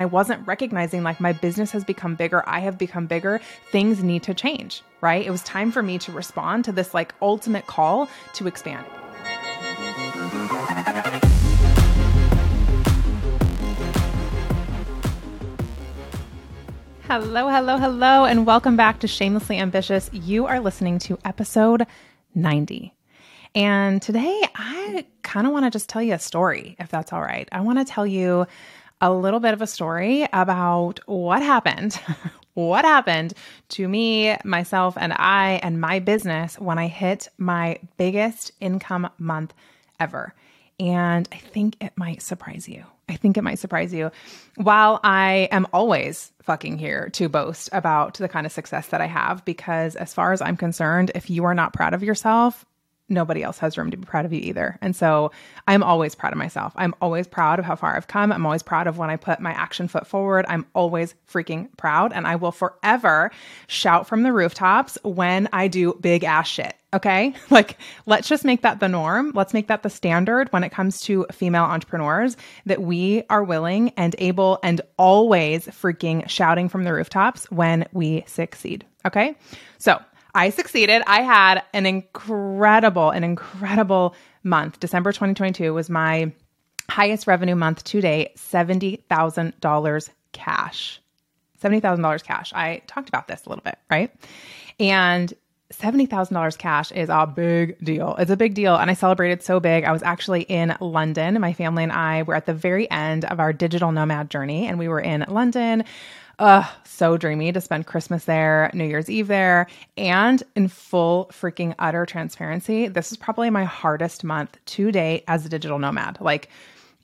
I wasn't recognizing like my business has become bigger, I have become bigger, things need to change, right? It was time for me to respond to this like ultimate call to expand. Hello, hello, hello, and welcome back to Shamelessly Ambitious. You are listening to episode 90. And today I kind of want to just tell you a story, if that's all right. I want to tell you a little bit of a story about what happened. what happened to me, myself, and I, and my business when I hit my biggest income month ever. And I think it might surprise you. I think it might surprise you. While I am always fucking here to boast about the kind of success that I have, because as far as I'm concerned, if you are not proud of yourself, nobody else has room to be proud of you either. And so I'm always proud of myself. I'm always proud of how far I've come. I'm always proud of when I put my action foot forward. I'm always freaking proud. And I will forever shout from the rooftops when I do big ass shit. Okay. Like, let's just make that the norm. Let's make that the standard when it comes to female entrepreneurs that we are willing and able and always freaking shouting from the rooftops when we succeed. Okay. So I succeeded. I had an incredible, an incredible month. December 2022 was my highest revenue month to date, $70,000 cash. $70,000 cash. I talked about this a little bit, right? And $70,000 cash is a big deal. It's a big deal. And I celebrated so big. I was actually in London. My family and I were at the very end of our digital nomad journey, and we were in London. Ugh, so dreamy to spend Christmas there, New Year's Eve there, and in full freaking utter transparency, this is probably my hardest month to date as a digital nomad. Like,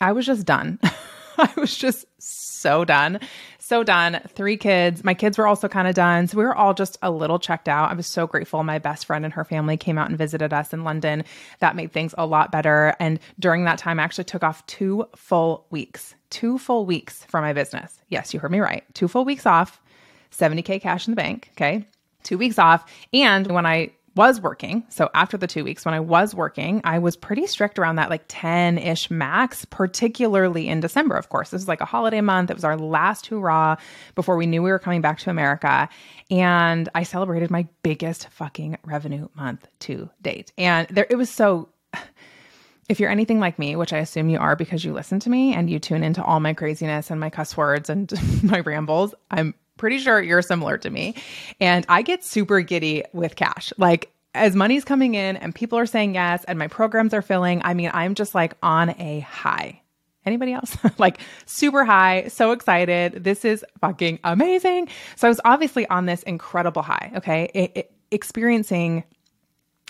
I was just done. I was just so done. So done. Three kids. My kids were also kind of done. So we were all just a little checked out. I was so grateful. My best friend and her family came out and visited us in London. That made things a lot better. And during that time, I actually took off two full weeks, two full weeks from my business. Yes, you heard me right. Two full weeks off, 70K cash in the bank. Okay. Two weeks off. And when I was working, so after the two weeks when I was working, I was pretty strict around that like 10 ish max, particularly in December, of course. This was like a holiday month. It was our last hurrah before we knew we were coming back to America. And I celebrated my biggest fucking revenue month to date. And there, it was so if you're anything like me, which I assume you are because you listen to me and you tune into all my craziness and my cuss words and my rambles, I'm pretty sure you're similar to me. And I get super giddy with cash. Like, as money's coming in and people are saying yes and my programs are filling, I mean, I'm just like on a high. Anybody else? like super high, so excited. This is fucking amazing. So I was obviously on this incredible high, okay? It, it, experiencing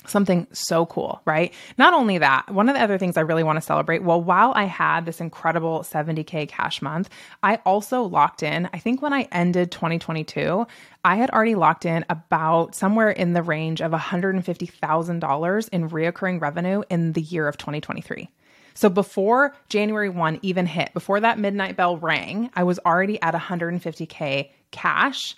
something so cool, right? Not only that, one of the other things I really want to celebrate, well, while I had this incredible 70K cash month, I also locked in, I think when I ended 2022, I had already locked in about somewhere in the range of $150,000 in reoccurring revenue in the year of 2023. So before January 1 even hit, before that midnight bell rang, I was already at 150K cash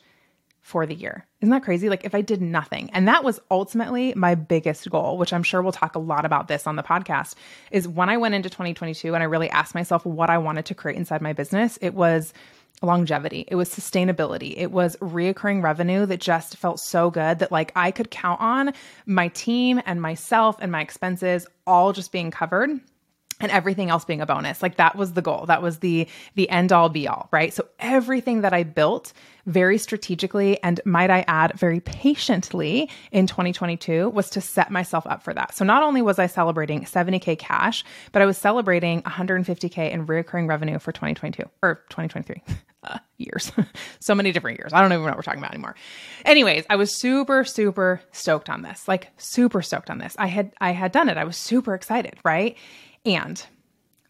for the year. Isn't that crazy? Like if I did nothing. And that was ultimately my biggest goal, which I'm sure we'll talk a lot about this on the podcast, is when I went into 2022 and I really asked myself what I wanted to create inside my business, it was longevity. It was sustainability. It was reoccurring revenue that just felt so good that like I could count on my team and myself and my expenses all just being covered and everything else being a bonus. Like that was the goal. That was the the end all be all right? So everything that i built very strategically and might i add very patiently in 2022 was to set myself up for that. So not only was i celebrating 70k cash but i was celebrating 150k in recurring revenue for 2022 or 2023 uh, years. So many different years. I don't even know what we're talking about anymore. Anyways i was super super stoked on this. Like super stoked on this. I had i had done it. I was super excited right and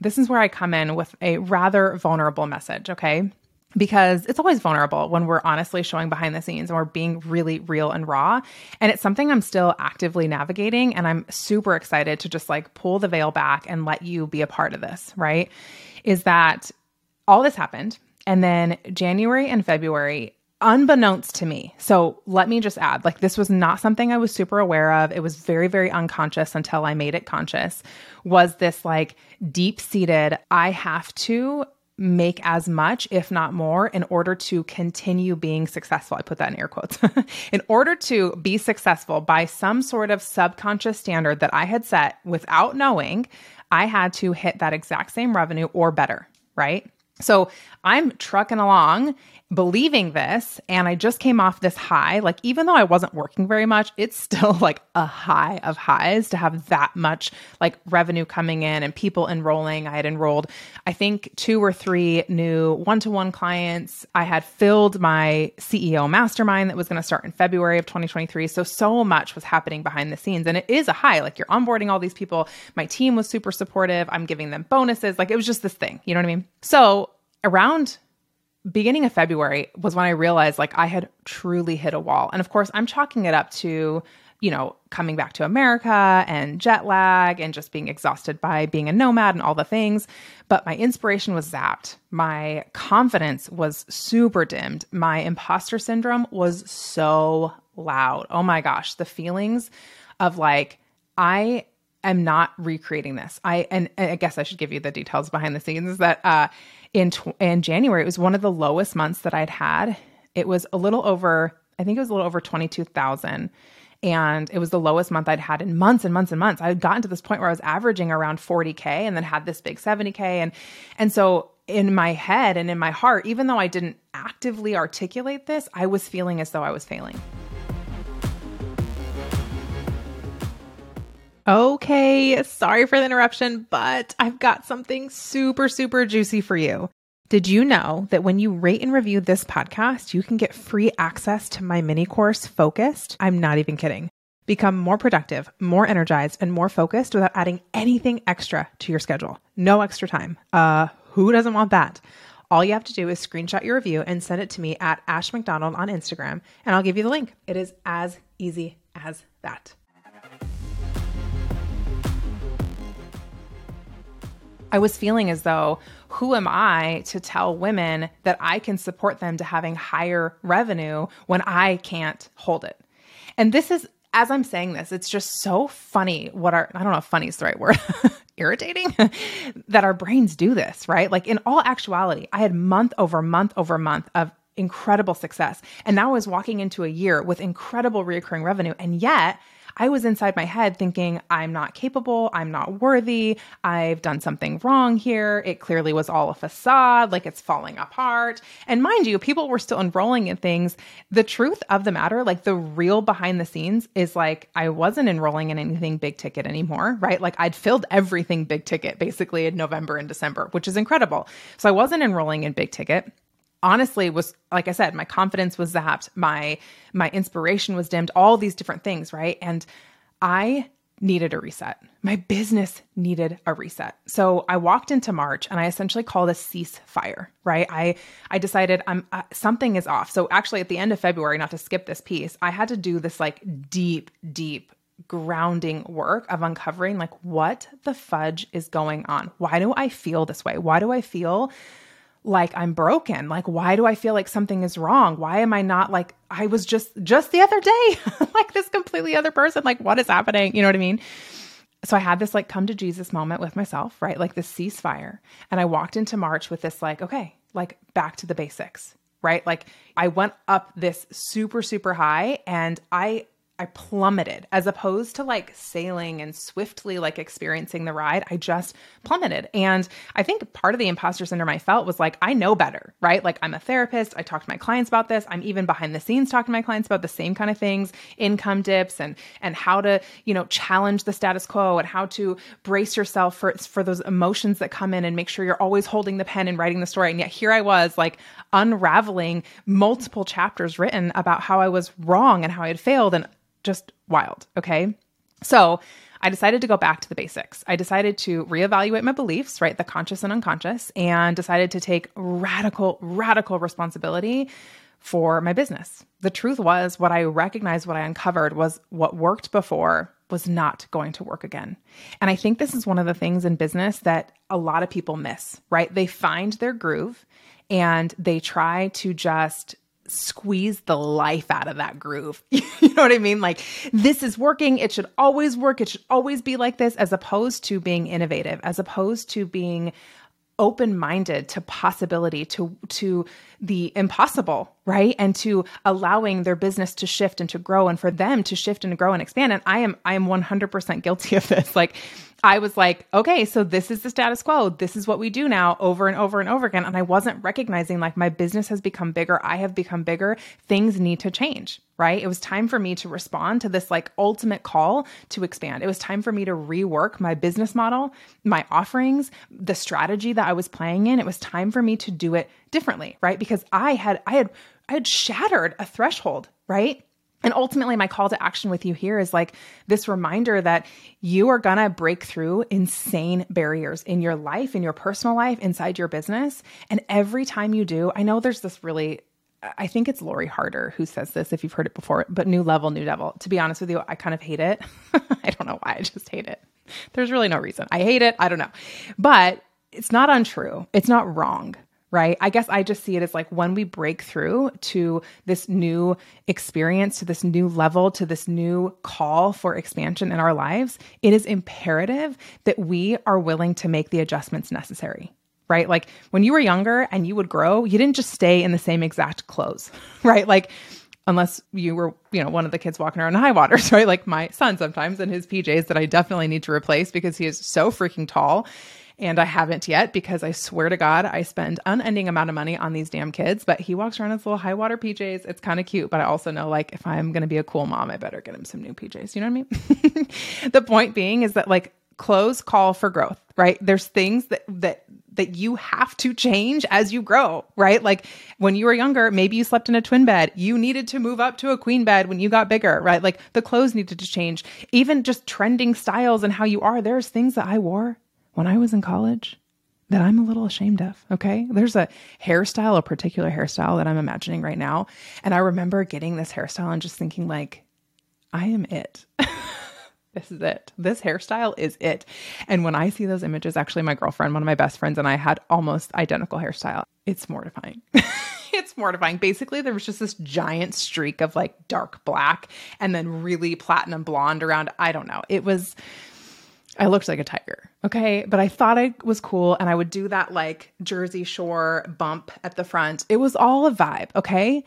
this is where I come in with a rather vulnerable message, okay? Because it's always vulnerable when we're honestly showing behind the scenes and we're being really real and raw. And it's something I'm still actively navigating. And I'm super excited to just like pull the veil back and let you be a part of this, right? Is that all this happened. And then January and February, unbeknownst to me. So let me just add like, this was not something I was super aware of. It was very, very unconscious until I made it conscious. Was this like deep seated, I have to make as much, if not more, in order to continue being successful. I put that in air quotes. in order to be successful by some sort of subconscious standard that I had set without knowing, I had to hit that exact same revenue or better, right? So I'm trucking along believing this and I just came off this high. Like, even though I wasn't working very much, it's still like a high of highs to have that much like revenue coming in and people enrolling. I had enrolled, I think, two or three new one to one clients. I had filled my CEO mastermind that was going to start in February of 2023. So, so much was happening behind the scenes. And it is a high. Like, you're onboarding all these people. My team was super supportive. I'm giving them bonuses. Like, it was just this thing. You know what I mean? So, around beginning of February was when I realized like I had truly hit a wall. And of course, I'm chalking it up to, you know, coming back to America and jet lag and just being exhausted by being a nomad and all the things. But my inspiration was zapped. My confidence was super dimmed. My imposter syndrome was so loud. Oh my gosh, the feelings of like, I am not recreating this. I and, and, I guess I should give you the details behind the scenes that uh in tw- in January. It was one of the lowest months that I'd had. It was a little over, I think it was a little over 22,000 and it was the lowest month I'd had in months and months and months. I had gotten to this point where I was averaging around 40k and then had this big 70k and and so in my head and in my heart, even though I didn't actively articulate this, I was feeling as though I was failing. Okay, sorry for the interruption, but I've got something super, super juicy for you. Did you know that when you rate and review this podcast, you can get free access to my mini course, Focused? I'm not even kidding. Become more productive, more energized, and more focused without adding anything extra to your schedule. No extra time. Uh, who doesn't want that? All you have to do is screenshot your review and send it to me at Ash McDonald on Instagram, and I'll give you the link. It is as easy as that. I was feeling as though, who am I to tell women that I can support them to having higher revenue when I can't hold it? And this is, as I'm saying this, it's just so funny what our, I don't know if funny is the right word, irritating that our brains do this, right? Like in all actuality, I had month over month over month of incredible success. And now I was walking into a year with incredible reoccurring revenue. And yet, I was inside my head thinking, I'm not capable, I'm not worthy, I've done something wrong here. It clearly was all a facade, like it's falling apart. And mind you, people were still enrolling in things. The truth of the matter, like the real behind the scenes, is like I wasn't enrolling in anything big ticket anymore, right? Like I'd filled everything big ticket basically in November and December, which is incredible. So I wasn't enrolling in big ticket honestly was like I said, my confidence was zapped, my my inspiration was dimmed, all these different things, right? And I needed a reset. My business needed a reset. So I walked into March and I essentially called a ceasefire, right? I I decided I'm uh, something is off. So actually at the end of February, not to skip this piece, I had to do this like deep deep grounding work of uncovering like what the fudge is going on. Why do I feel this way? Why do I feel like I'm broken. Like, why do I feel like something is wrong? Why am I not like I was just just the other day, like this completely other person? Like, what is happening? You know what I mean? So I had this like come to Jesus moment with myself, right? Like this ceasefire. And I walked into March with this like, okay, like back to the basics, right? Like I went up this super, super high and I I plummeted as opposed to like sailing and swiftly like experiencing the ride. I just plummeted. And I think part of the imposter syndrome I felt was like, I know better, right? Like I'm a therapist. I talk to my clients about this. I'm even behind the scenes talking to my clients about the same kind of things, income dips and, and how to, you know, challenge the status quo and how to brace yourself for, for those emotions that come in and make sure you're always holding the pen and writing the story. And yet here I was like unraveling multiple chapters written about how I was wrong and how I had failed. And just wild. Okay. So I decided to go back to the basics. I decided to reevaluate my beliefs, right? The conscious and unconscious, and decided to take radical, radical responsibility for my business. The truth was, what I recognized, what I uncovered was what worked before was not going to work again. And I think this is one of the things in business that a lot of people miss, right? They find their groove and they try to just squeeze the life out of that groove. you know what I mean? Like, this is working. It should always work. It should always be like this, as opposed to being innovative, as opposed to being open-minded to possibility to to the impossible right and to allowing their business to shift and to grow and for them to shift and grow and expand and i am i am 100% guilty of this like I was like, okay, so this is the status quo. This is what we do now over and over and over again. And I wasn't recognizing like my business has become bigger. I have become bigger. Things need to change, right? It was time for me to respond to this like ultimate call to expand. It was time for me to rework my business model, my offerings, the strategy that I was playing in. It was time for me to do it differently, right? Because I had, I had, I had shattered a threshold, right? And ultimately, my call to action with you here is like this reminder that you are going to break through insane barriers in your life, in your personal life, inside your business. And every time you do, I know there's this really I think it's Lori Harder who says this if you've heard it before, but new level, new devil. To be honest with you, I kind of hate it. I don't know why, I just hate it. There's really no reason. I hate it. I don't know. But it's not untrue. It's not wrong right? I guess I just see it as like when we break through to this new experience, to this new level, to this new call for expansion in our lives, it is imperative that we are willing to make the adjustments necessary. Right? Like when you were younger and you would grow, you didn't just stay in the same exact clothes, right? Like unless you were, you know, one of the kids walking around in high waters, right? Like my son sometimes in his PJs that I definitely need to replace because he is so freaking tall and I haven't yet because I swear to God, I spend unending amount of money on these damn kids. But he walks around in his little high water PJs. It's kind of cute, but I also know like if I'm gonna be a cool mom, I better get him some new PJs. You know what I mean? the point being is that like clothes call for growth, right? There's things that that that you have to change as you grow, right? Like when you were younger, maybe you slept in a twin bed. You needed to move up to a queen bed when you got bigger, right? Like the clothes needed to change. Even just trending styles and how you are. There's things that I wore when I was in college that I'm a little ashamed of. Okay. There's a hairstyle, a particular hairstyle that I'm imagining right now. And I remember getting this hairstyle and just thinking, like, I am it. this is it. This hairstyle is it. And when I see those images, actually, my girlfriend, one of my best friends, and I had almost identical hairstyle. It's mortifying. it's mortifying. Basically, there was just this giant streak of like dark black and then really platinum blonde around. I don't know. It was I looked like a tiger. Okay. But I thought I was cool and I would do that like Jersey Shore bump at the front. It was all a vibe. Okay.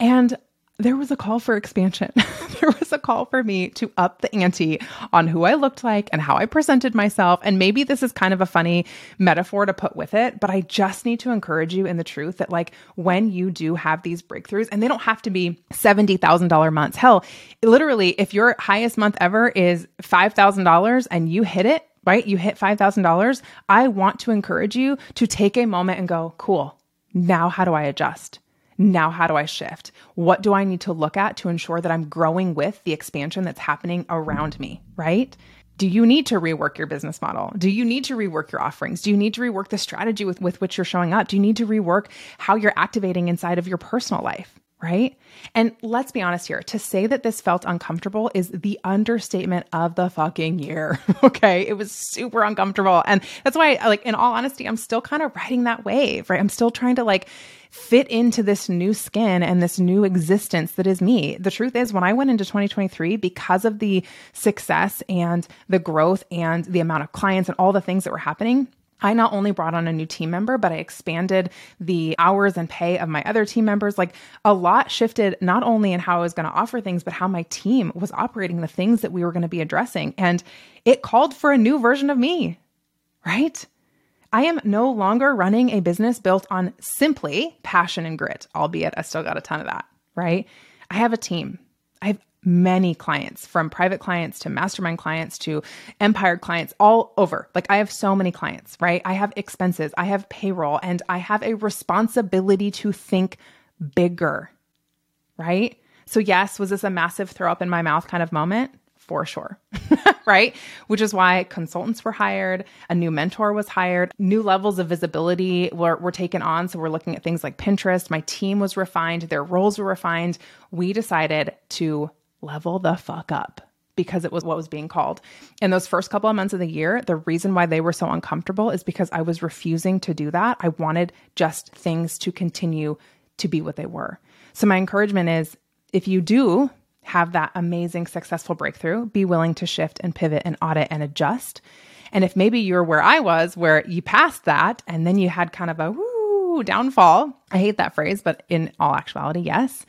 And there was a call for expansion. there was a call for me to up the ante on who I looked like and how I presented myself. And maybe this is kind of a funny metaphor to put with it, but I just need to encourage you in the truth that, like, when you do have these breakthroughs, and they don't have to be $70,000 months. Hell, literally, if your highest month ever is $5,000 and you hit it, right? You hit $5,000. I want to encourage you to take a moment and go, cool. Now, how do I adjust? Now, how do I shift? What do I need to look at to ensure that I'm growing with the expansion that's happening around me, right? Do you need to rework your business model? Do you need to rework your offerings? Do you need to rework the strategy with, with which you're showing up? Do you need to rework how you're activating inside of your personal life? Right. And let's be honest here to say that this felt uncomfortable is the understatement of the fucking year. okay. It was super uncomfortable. And that's why, like, in all honesty, I'm still kind of riding that wave, right? I'm still trying to like fit into this new skin and this new existence that is me. The truth is, when I went into 2023, because of the success and the growth and the amount of clients and all the things that were happening, I not only brought on a new team member, but I expanded the hours and pay of my other team members. Like a lot shifted, not only in how I was going to offer things, but how my team was operating the things that we were going to be addressing. And it called for a new version of me, right? I am no longer running a business built on simply passion and grit, albeit I still got a ton of that, right? I have a team. I have many clients from private clients to mastermind clients to empire clients all over. Like I have so many clients, right? I have expenses, I have payroll, and I have a responsibility to think bigger, right? So, yes, was this a massive throw up in my mouth kind of moment? for sure. right? Which is why consultants were hired, a new mentor was hired, new levels of visibility were, were taken on. So we're looking at things like Pinterest. My team was refined, their roles were refined. We decided to level the fuck up because it was what was being called. In those first couple of months of the year, the reason why they were so uncomfortable is because I was refusing to do that. I wanted just things to continue to be what they were. So my encouragement is if you do have that amazing successful breakthrough, be willing to shift and pivot and audit and adjust And if maybe you're where I was, where you passed that and then you had kind of a woo downfall, I hate that phrase, but in all actuality, yes.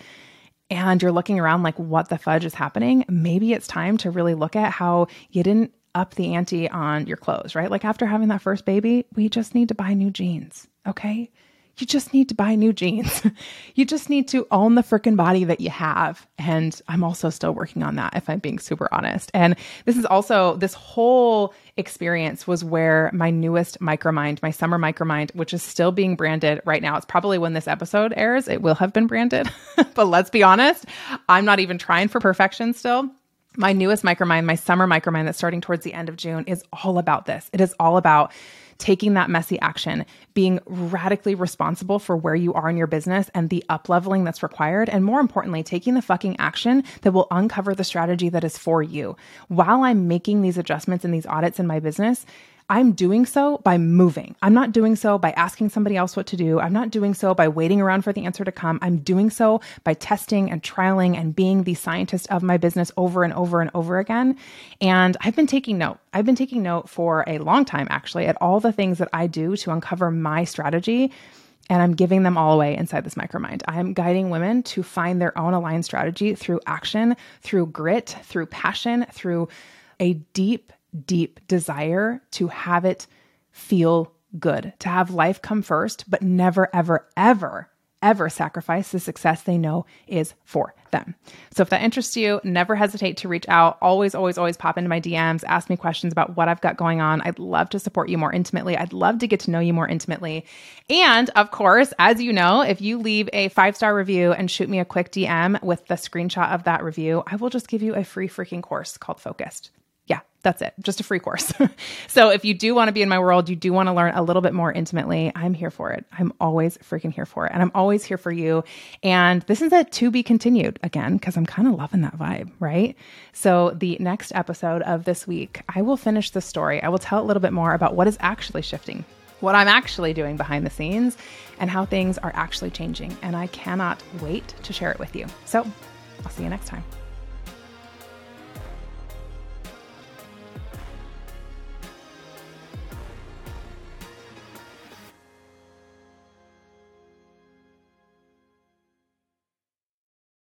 And you're looking around like, what the fudge is happening? Maybe it's time to really look at how you didn't up the ante on your clothes, right? Like after having that first baby, we just need to buy new jeans, okay? You just need to buy new jeans. you just need to own the freaking body that you have. And I'm also still working on that, if I'm being super honest. And this is also, this whole experience was where my newest micromind, my summer micromind, which is still being branded right now. It's probably when this episode airs, it will have been branded. but let's be honest, I'm not even trying for perfection still my newest micromind, my summer micromind that's starting towards the end of June is all about this. It is all about taking that messy action, being radically responsible for where you are in your business and the up leveling that's required. And more importantly, taking the fucking action that will uncover the strategy that is for you. While I'm making these adjustments and these audits in my business, I'm doing so by moving. I'm not doing so by asking somebody else what to do. I'm not doing so by waiting around for the answer to come. I'm doing so by testing and trialing and being the scientist of my business over and over and over again. And I've been taking note. I've been taking note for a long time, actually, at all the things that I do to uncover my strategy and I'm giving them all away inside this micromind. I'm guiding women to find their own aligned strategy through action, through grit, through passion, through a deep deep desire to have it feel good, to have life come first, but never, ever, ever, ever sacrifice the success they know is for them. So if that interests you, never hesitate to reach out. Always, always, always pop into my DMs, ask me questions about what I've got going on. I'd love to support you more intimately. I'd love to get to know you more intimately. And of course, as you know, if you leave a five star review and shoot me a quick DM with the screenshot of that review, I will just give you a free freaking course called Focused that's it. Just a free course. so if you do want to be in my world, you do want to learn a little bit more intimately, I'm here for it. I'm always freaking here for it. And I'm always here for you. And this is a to be continued again, because I'm kind of loving that vibe, right? So the next episode of this week, I will finish the story. I will tell a little bit more about what is actually shifting, what I'm actually doing behind the scenes, and how things are actually changing. And I cannot wait to share it with you. So I'll see you next time.